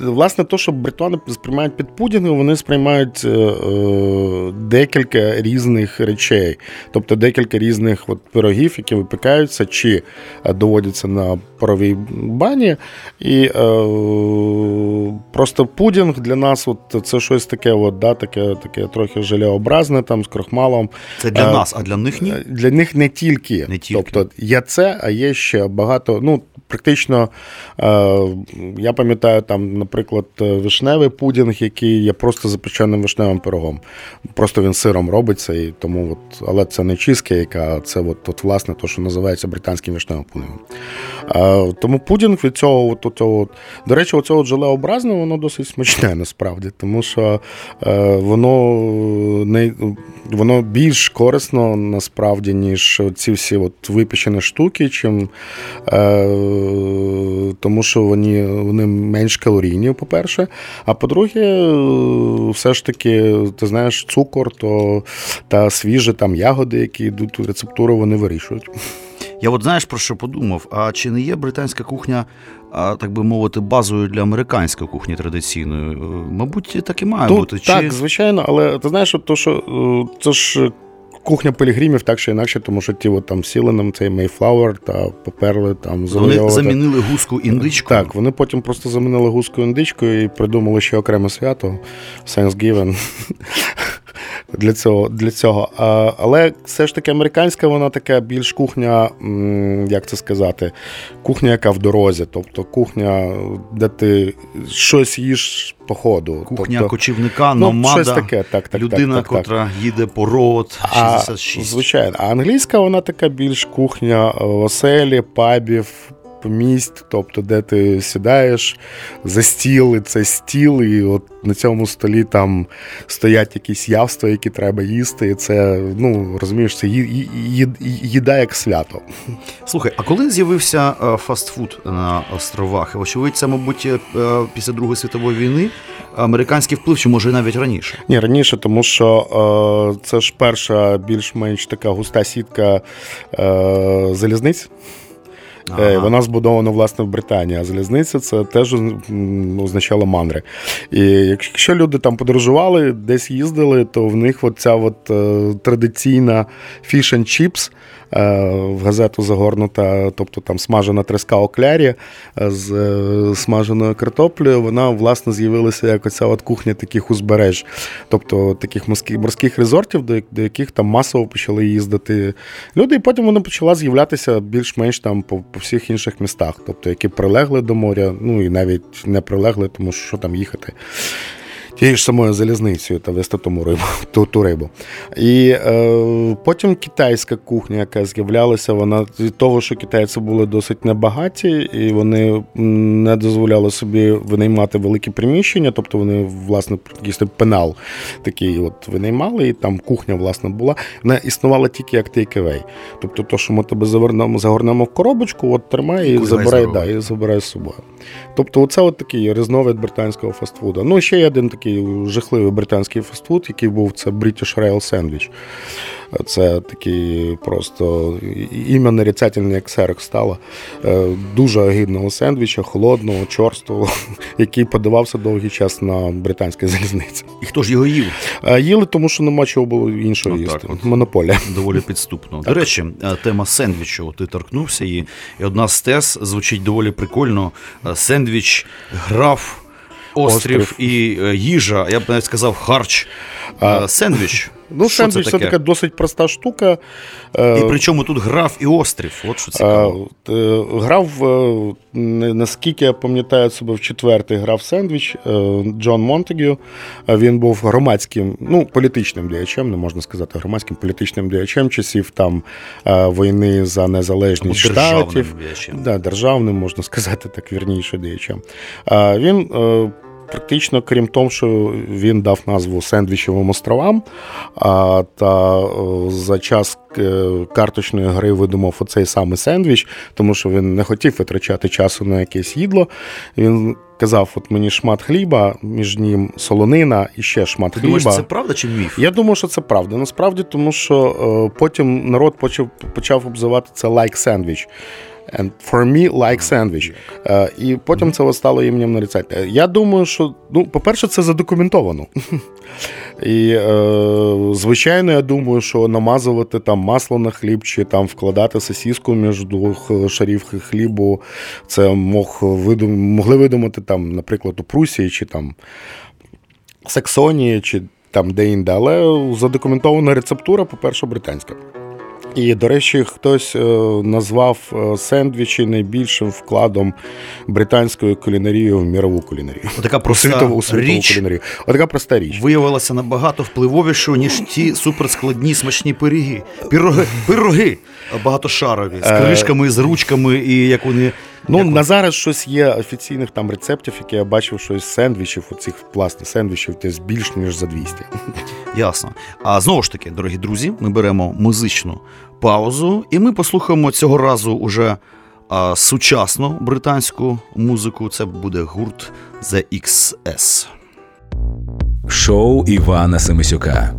[SPEAKER 3] е, власне то, що британи сприймають під пудінгом, вони сприймають е, е, декілька різних речей, тобто декілька різних от пирогів, які випікаються, чи доводяться на паровій бані. І просто пудінг для нас от, це щось таке, от, да, таке, таке трохи желеобразне там з крохмалом.
[SPEAKER 1] Це для а, нас, а для них ні?
[SPEAKER 3] Для них не тільки.
[SPEAKER 1] Не тільки.
[SPEAKER 3] Тобто є це, а є ще багато. ну, Практично, е, я пам'ятаю, там, наприклад, вишневий пудінг, який є просто запеченим вишневим пирогом. Просто він сиром робиться, і тому от, але це не чизкейк, а це от, от, власне те, що називається британським вишневим пудингом. Тому пудінг від цього, от, от, от, до речі, оцього желеобразне, воно досить смачне насправді, тому що е, воно не воно більш корисно насправді, ніж ці всі от випечені штуки, чим, е, тому що вони вони менш калорійні, по-перше. А по-друге, все ж таки, ти знаєш, цукор то, та свіжі там ягоди, які йдуть у рецептуру, вони вирішують.
[SPEAKER 1] Я от знаєш про що подумав? А чи не є британська кухня, так би мовити, базою для американської кухні традиційної? Мабуть, так і має
[SPEAKER 3] Тут,
[SPEAKER 1] бути.
[SPEAKER 3] Чи... Так, звичайно, але ти знаєш, то, що е, це ж. Кухня пілігримів так чи інакше, тому що ті от, там сіли на цей Мейфлауер та поперли там
[SPEAKER 1] Вони замінили гуску індичкою?
[SPEAKER 3] Так, вони потім просто замінили гуску індичкою і придумали ще окреме свято Thanksgiving для цього. для цього. А, Але все ж таки американська, вона така більш кухня, як це сказати, кухня, яка в дорозі. Тобто кухня, де ти щось їш по ходу.
[SPEAKER 1] Кухня
[SPEAKER 3] тобто,
[SPEAKER 1] кочівника, номада,
[SPEAKER 3] ну, щось таке, так, так,
[SPEAKER 1] людина,
[SPEAKER 3] так, так,
[SPEAKER 1] котра їде по рот 66.
[SPEAKER 3] А, Звичайно, а англійська вона така більш кухня оселі, пабів, місць, тобто, де ти сідаєш за стіл, і це стіл, і от на цьому столі там стоять якісь явства, які треба їсти. І це, ну розумієш, це їда як свято.
[SPEAKER 1] Слухай, а коли з'явився е, фастфуд на островах? Очевидь, це, мабуть, е, після Другої світової війни американський вплив, чи може навіть раніше?
[SPEAKER 3] Ні, раніше, тому що е, це ж перша більш-менш така густа сітка е, залізниць. Ага. Е, вона збудована власне в Британії, а залізниця це теж означало мандри. І якщо люди там подорожували, десь їздили, то в них от ця от, е, традиційна fish and chips – Е, в газету загорнута, тобто там смажена треска оклярі з смаженою картоплею, вона власне з'явилася як оця от кухня таких узбереж, тобто таких морських резортів, до, до яких там масово почали їздити люди, і потім вона почала з'являтися більш-менш там по, по всіх інших містах, тобто які прилегли до моря, ну і навіть не прилегли, тому що там їхати. Тією ж самою залізницею та вести тому рибу, <laughs> ту, ту рибу. І е, потім китайська кухня, яка з'являлася, вона від того, що китайці були досить небагаті, і вони не дозволяли собі винаймати великі приміщення, тобто вони, власне, якийсь пенал такий от винаймали, і там кухня, власне, була. Вона існувала тільки як takeaway. Тобто, то, що ми тебе завернемо, загорнемо в коробочку, от тримай і забирай, да, і забирай з собою. Тобто, оце от такий різновид британського фастфуду. Ну, ще є один такий жахливий британський фастфуд, який був це British Rail Sandwich. Це такий просто ім'я нарицательне, як ксерокс стало. Е, дуже огидного сендвіча, холодного, чорстого, <laughs> який подавався довгий час на британській залізниці.
[SPEAKER 1] І хто ж його їв?
[SPEAKER 3] Е, їли, тому що нема чого було іншого ну, їсти. Так, Монополія.
[SPEAKER 1] Доволі підступно. До речі, е, тема сендвічу. Ти торкнувся її. І одна з тез звучить доволі прикольно. Сендвіч, граф. Острів, Острів і їжа, я б навіть сказав, харч, а, сендвіч.
[SPEAKER 3] Ну, що сендвіч це, це така досить проста штука.
[SPEAKER 1] Е, і причому тут грав і острів. От що цікаво.
[SPEAKER 3] Е, грав, наскільки я пам'ятаю себе в четвертий грав сендвіч е, Джон Монтегю. Він був громадським, ну, політичним діячем, не можна сказати, громадським політичним діячем часів там війни за незалежність штатів. Діячем. Да, державним, можна сказати, так вірніше діячем. Він Практично, крім того, що він дав назву Сендвічевим островам, а, та за час е, карточної гри видумав оцей самий сендвіч, тому що він не хотів витрачати часу на якесь їдло. Він казав: от мені шмат хліба, між ним солонина і ще шмат Ти хліба.
[SPEAKER 1] Думаєш, це правда чи міф?
[SPEAKER 3] Я думаю, що це правда. Насправді, тому що е, потім народ почав почав обзивати це лайк like. And for me, like sandwich. Uh, і потім це стало іменем нарицати. Я думаю, що, ну, по-перше, це задокументовано. <laughs> І, е, звичайно, я думаю, що намазувати там масло на хліб чи там вкладати сосіску між двох шарів хлібу, це мог видум... могли видумати, там, наприклад, у Прусії чи там Саксонії, чи там де-інде. Але задокументована рецептура, по-перше, британська. І, до речі, хтось е, назвав е, сендвічі найбільшим вкладом британської кулінарії в мірову кулінарію.
[SPEAKER 1] Така проста світову, світову річ кулінарію.
[SPEAKER 3] Отака проста річ.
[SPEAKER 1] Виявилася набагато впливовішою, ніж ті суперскладні смачні пиріги. Пироги, пироги багатошарові, з е, кришками, з ручками, і як вони
[SPEAKER 3] Ну Як... на зараз щось є офіційних там рецептів, які я бачив, що із сендвічів, оцих власне сендвічів, десь більш ніж за 200.
[SPEAKER 1] Ясно. А знову ж таки, дорогі друзі, ми беремо музичну паузу, і ми послухаємо цього разу уже а, сучасну британську музику. Це буде гурт The XS.
[SPEAKER 2] Шоу Івана Семисюка.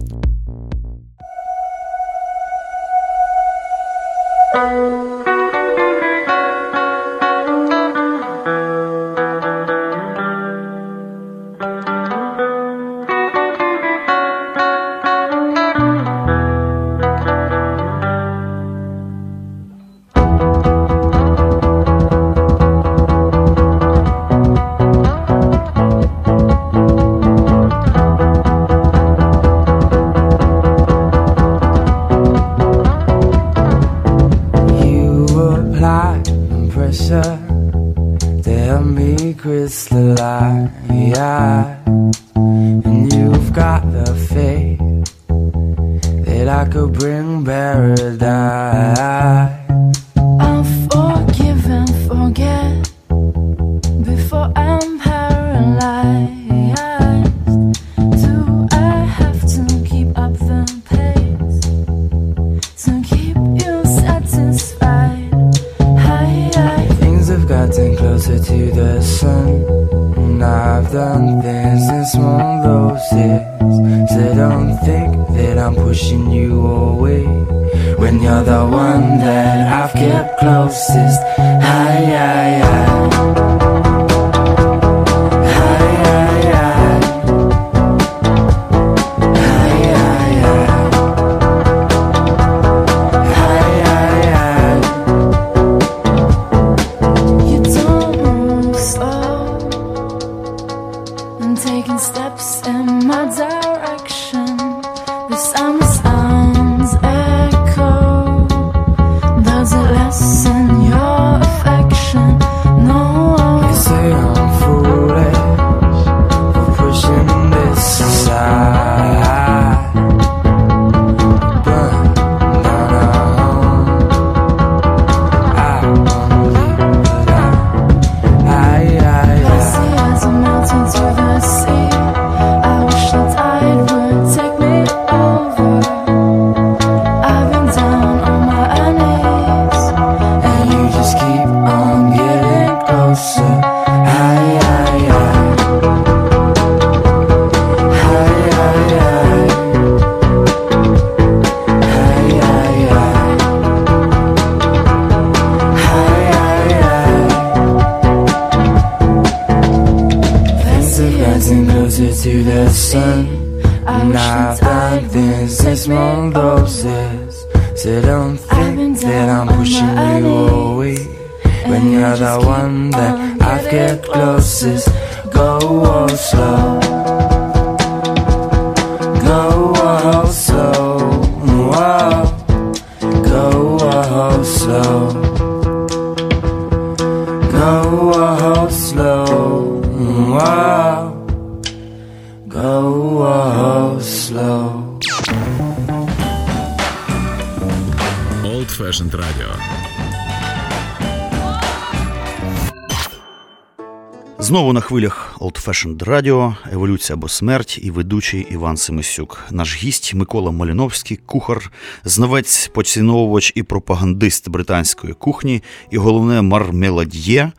[SPEAKER 1] Хвилях Old Fashioned Radio, еволюція або смерть і ведучий Іван Семисюк. Наш гість Микола Маліновський, кухар, знавець, поціновувач і пропагандист британської кухні, і головне мармелад'є.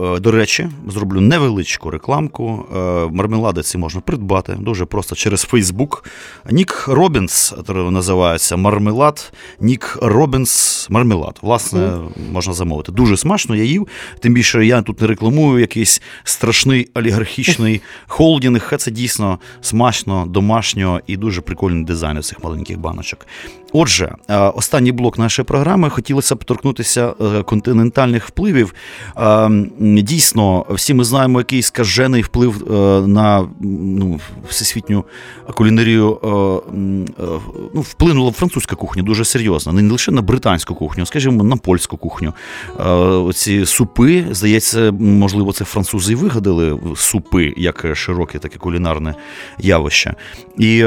[SPEAKER 1] Е, До речі, зроблю невеличку рекламку. Е, Мармелади ці можна придбати дуже просто через Фейсбук. Нік Робінс називається мармелад. Нік Робінс мармелад. Власне, можна замовити. Дуже смачно, я їв. Тим більше я тут не рекламую якийсь страшний олігархічний <laughs> холдинг. Це дійсно смачно, домашньо і дуже прикольний дизайн цих маленьких баночок. Отже, е, останній блок нашої програми хотілося б торкнутися континентальних впливів. Дійсно, всі ми знаємо, який скажений вплив е, на ну, всесвітню кулінарію е, е, ну, вплинула французька кухня дуже серйозно. Не лише на британську кухню, скажімо, на польську кухню. Оці супи, здається, можливо, це французи і вигадали супи як широке таке кулінарне явище. І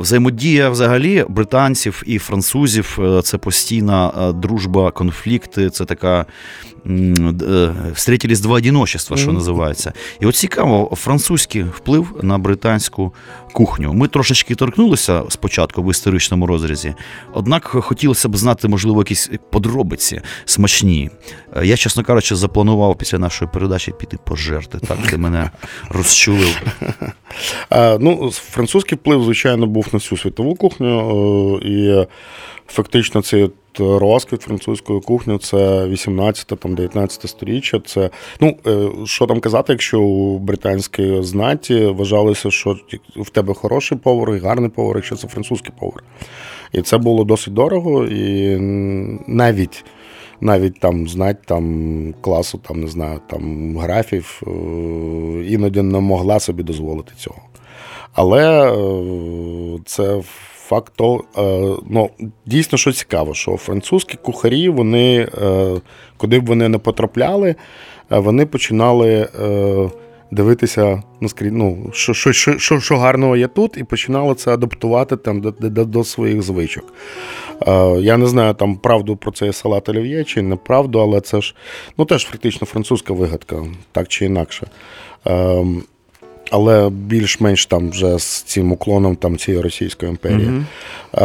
[SPEAKER 1] взаємодія взагалі британців і французів це постійна дружба, конфлікти, це така м, д- е, встретились два одиночества, що називається. І от цікаво, французький вплив на британську кухню. Ми трошечки торкнулися спочатку в історичному розрізі, однак хотілося б знати, можливо, якісь подробиці смачні. Я, чесно кажучи, запланував після нашої передачі піти пожерти. Так, ти мене розчулив. <laughs>
[SPEAKER 3] Ну, французький вплив, звичайно, був на всю світову кухню, е, і фактично цей от розквіт французької кухні це 18 там 19 сторіччя. Це ну е, що там казати, якщо у британській знаті вважалося, що в тебе хороший повар і гарний повар, якщо це французький повар. І це було досить дорого, і навіть. Навіть там знать там класу, там не знаю, там графів е, іноді не могла собі дозволити цього. Але е, це факт то, е, ну, дійсно, що цікаво, що французькі кухарі, вони, е, куди б вони не потрапляли, е, вони починали дивитися, ну, скрізь, ну, що, що, що, що, гарного є тут, і починали це адаптувати там, до, до, до своїх звичок. Я не знаю там правду про цей салат олів'є чи неправду, але це ж ну, теж фактично французька вигадка, так чи інакше. Але більш-менш там вже з цим уклоном там цієї Російської імперії. Е,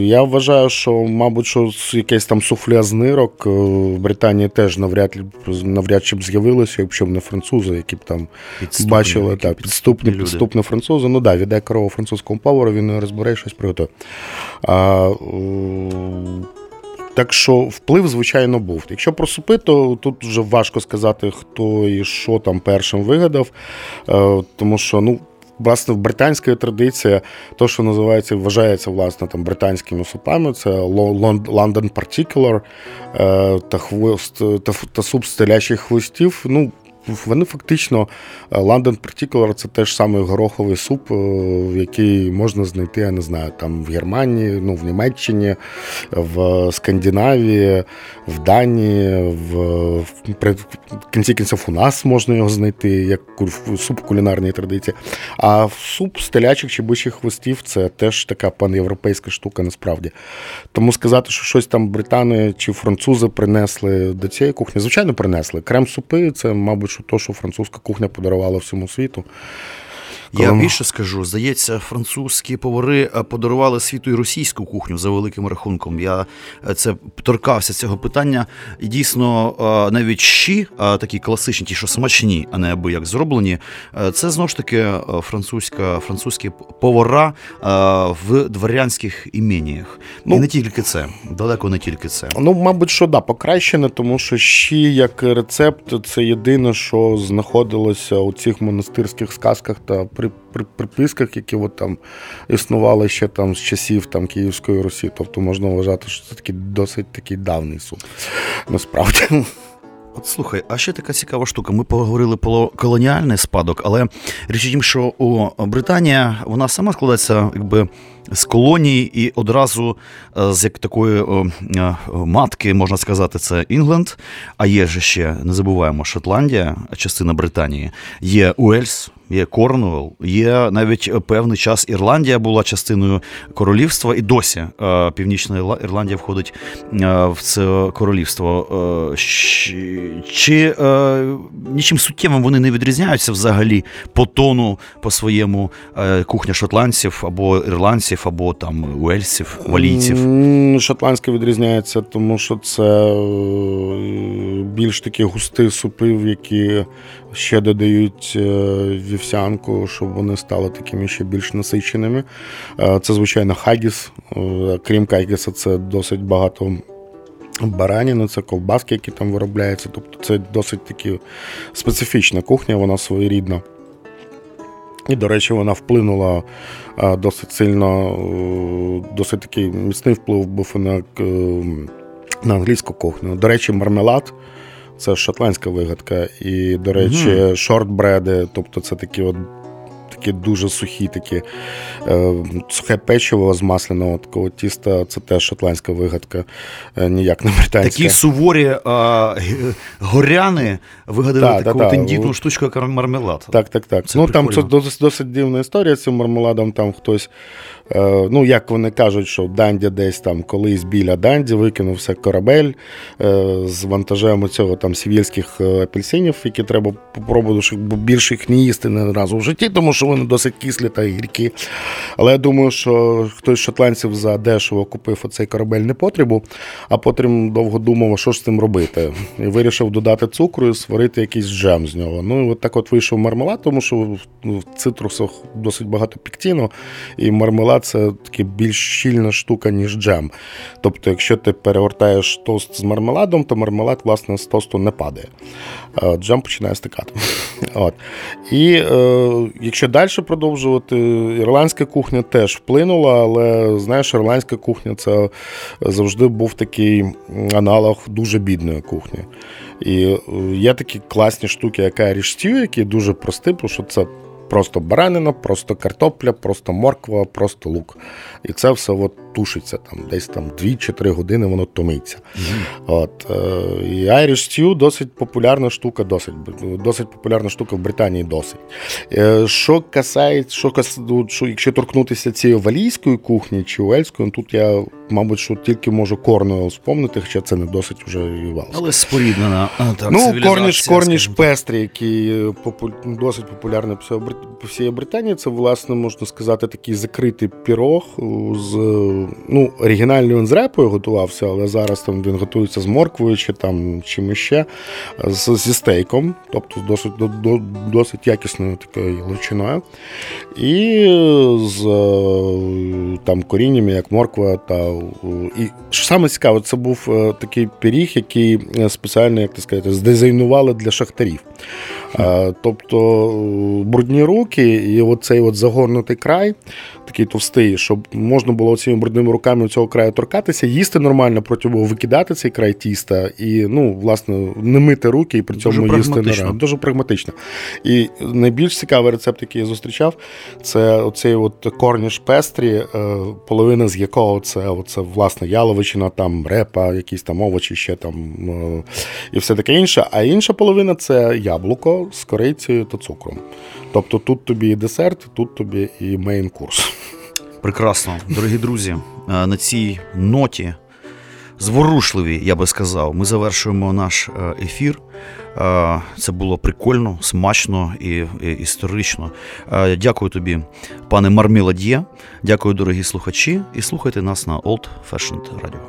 [SPEAKER 3] я вважаю, що, мабуть, що якесь там суфле з нирок е, в Британії теж навряд, навряд чи б з'явилося, якщо б не французи, які б там
[SPEAKER 1] Підступні,
[SPEAKER 3] бачили
[SPEAKER 1] які
[SPEAKER 3] так,
[SPEAKER 1] підступні
[SPEAKER 3] підступні,
[SPEAKER 1] люди.
[SPEAKER 3] підступні французи. Ну так, да, віддай корову французькому повару, він не розбере щось приготує. Е, так що вплив, звичайно, був. Якщо про супи, то тут вже важко сказати, хто і що там першим вигадав. Е, Тому що, ну. Власне, в британській традиції, то, що називається, вважається власне там британськими супами, це London Particular е, та хвост та, та суп з хвостів. Ну, вони фактично е, London Particular це теж самий гороховий суп, е, який можна знайти, я не знаю, там в Германії, ну в Німеччині, в Скандинавії, в Данії, в, в кінці кінців у нас можна його знайти як суп кулінарної традиції. А суп з телячих чи бичих хвостів це теж така панєвропейська штука насправді. Тому сказати, що щось там британи чи французи принесли до цієї кухні, звичайно, принесли. Крем-супи це, мабуть, що то, що французька кухня подарувала всьому світу.
[SPEAKER 1] Я більше скажу, здається, французькі повари е, подарували світу і російську кухню за великим рахунком. Я е, це торкався цього питання. І дійсно, е, навіть щі, такі класичні, ті, що смачні, а не аби як зроблені, це знову ж таки французька, французькі повара в дворянських іменіях.
[SPEAKER 3] Ну,
[SPEAKER 1] і не тільки це, далеко не тільки це.
[SPEAKER 3] Ну, мабуть, що да, покращене, тому що щі як рецепт це єдине, що знаходилося у цих монастирських сказках та при приписках, які от там існували ще там з часів там Київської Русі. Тобто можна вважати, що це такий досить такий давний суд. Насправді.
[SPEAKER 1] От слухай, а ще така цікава штука. Ми поговорили про колоніальний спадок, але річ у тім, що у Британія вона сама складається якби з колоній і одразу е, з як такої е, матки, можна сказати, це Інгленд. А є ж ще, не забуваємо, Шотландія, частина Британії, є Уельс, є Корнуелл, є навіть певний час Ірландія була частиною королівства, і досі е, Північна Ірландія входить е, в це королівство. Е, Чи е, нічим суттєвим вони не відрізняються взагалі по тону, по своєму е, кухня шотландців або ірландців, або там уельсів, валійців?
[SPEAKER 3] Шотландське відрізняється, тому що це е, більш такі густі супи, які ще додають е, вівсянку, щоб вони стали такими ще більш насиченими. Е, Це, звичайно, хагіс. Е, Крім хагіса, це досить багато. Бараніни, це ковбаски, які там виробляються. Тобто це досить таки специфічна кухня, вона своєрідна. І, до речі, вона вплинула досить сильно, досить такий міцний вплив був на, на англійську кухню. До речі, мармелад це шотландська вигадка. І, до речі, шортбреди, тобто це такі от. Такі дуже сухі, такі е, сухе печиво з масляного такого тіста, це теж шотландська вигадка, е, ніяк не британська.
[SPEAKER 1] Такі суворі г- горяни вигадали
[SPEAKER 3] Так,
[SPEAKER 1] таку
[SPEAKER 3] так, так.
[SPEAKER 1] тендітну штучку, як мармелад.
[SPEAKER 3] Так, так, так.
[SPEAKER 1] Це
[SPEAKER 3] ну там це досить, досить дивна історія з цим мармеладом. Там хтось, е, ну як вони кажуть, що Данді десь там колись біля Данді викинувся корабель е, з вантажем цього там сівільських е, апельсинів, які треба попробувати, щоб більше їх не їсти не разу в житті, тому що вони досить кислі та гіркі. Але я думаю, що хтось з шотландців за дешево купив оцей корабель непотребу, а потім довго думав, що ж з цим робити. І вирішив додати цукру і створити якийсь джем з нього. Ну і от так от вийшов мармелад, тому що в цитрусах досить багато піктіну, і мармелад це таки більш щільна штука, ніж джем. Тобто, якщо ти перегортаєш тост з мармеладом, то мармелад, власне, з тосту не падає. Джем починає стикати. <laughs> От. І е, якщо далі продовжувати, ірландська кухня теж вплинула, але знаєш, ірландська кухня це завжди був такий аналог дуже бідної кухні. І е, є такі класні штуки, як Irish Stew, які дуже прості, тому що це просто баранина, просто картопля, просто морква, просто лук. І це все от тушиться там, десь там 2 чи 3 години воно томиться. От, е, і Irish Stew досить популярна штука, досить, досить популярна штука в Британії досить. Е, Що касається, що, що якщо торкнутися цієї валійської кухні чи уельської, тут я, мабуть, що тільки можу Корнуелл спомнити, хоча це не досить вже і.
[SPEAKER 1] Але споріднена. а, Так,
[SPEAKER 3] Ну, корніш, корніш пестрі, який е, попу- досить популярний по всій Британії. Це, власне, можна сказати, такий закритий пірог з ну, оригінально він з репою готувався, але зараз там він готується з морквою чи там чим ще, з, зі стейком, тобто досить, до, до- досить якісною такою лучиною. І з е, там коріннями, як морква та і що саме цікаве, це був е, такий пиріг, який е, спеціально, як ти сказати, здизайнували для шахтарів. Тобто е, брудні руки і оцей от загорнутий край, такий товстий, щоб можна було цими брудними руками цього краю торкатися, їсти нормально, потім викидати цей край тіста і, ну, власне, не мити руки і при
[SPEAKER 1] Дуже
[SPEAKER 3] цьому їсти
[SPEAKER 1] прагматично.
[SPEAKER 3] нормально. Дуже прагматично. І найбільш цікавий рецепт, який я зустрічав, це оцей от корніш пестрі, е, половина з якого це, оце, власне, яловичина, там репа, якісь там овочі, ще там е, і все таке інше. А інша половина це яблуко з корицею та цукром. Тобто тут тобі і десерт, тут тобі і main course.
[SPEAKER 1] Прекрасно, дорогі друзі, е, на цій ноті зворушливій, я би сказав, ми завершуємо наш е, ефір. Е, Це було прикольно, смачно і, історично. Дякую тобі, пане Мармелад'є. Дякую, дорогі слухачі, і слухайте нас на Old Fashioned Radio.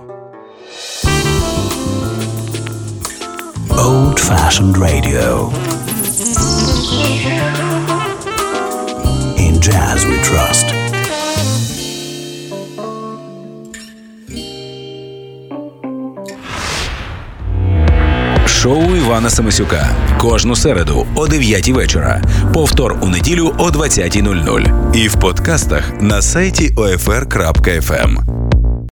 [SPEAKER 5] Old Fashioned Radio.
[SPEAKER 6] Шоу Івана Самисюка кожну середу о 9 вечора. Повтор у неділю о 20.00. І в подкастах на сайті OFR.FM.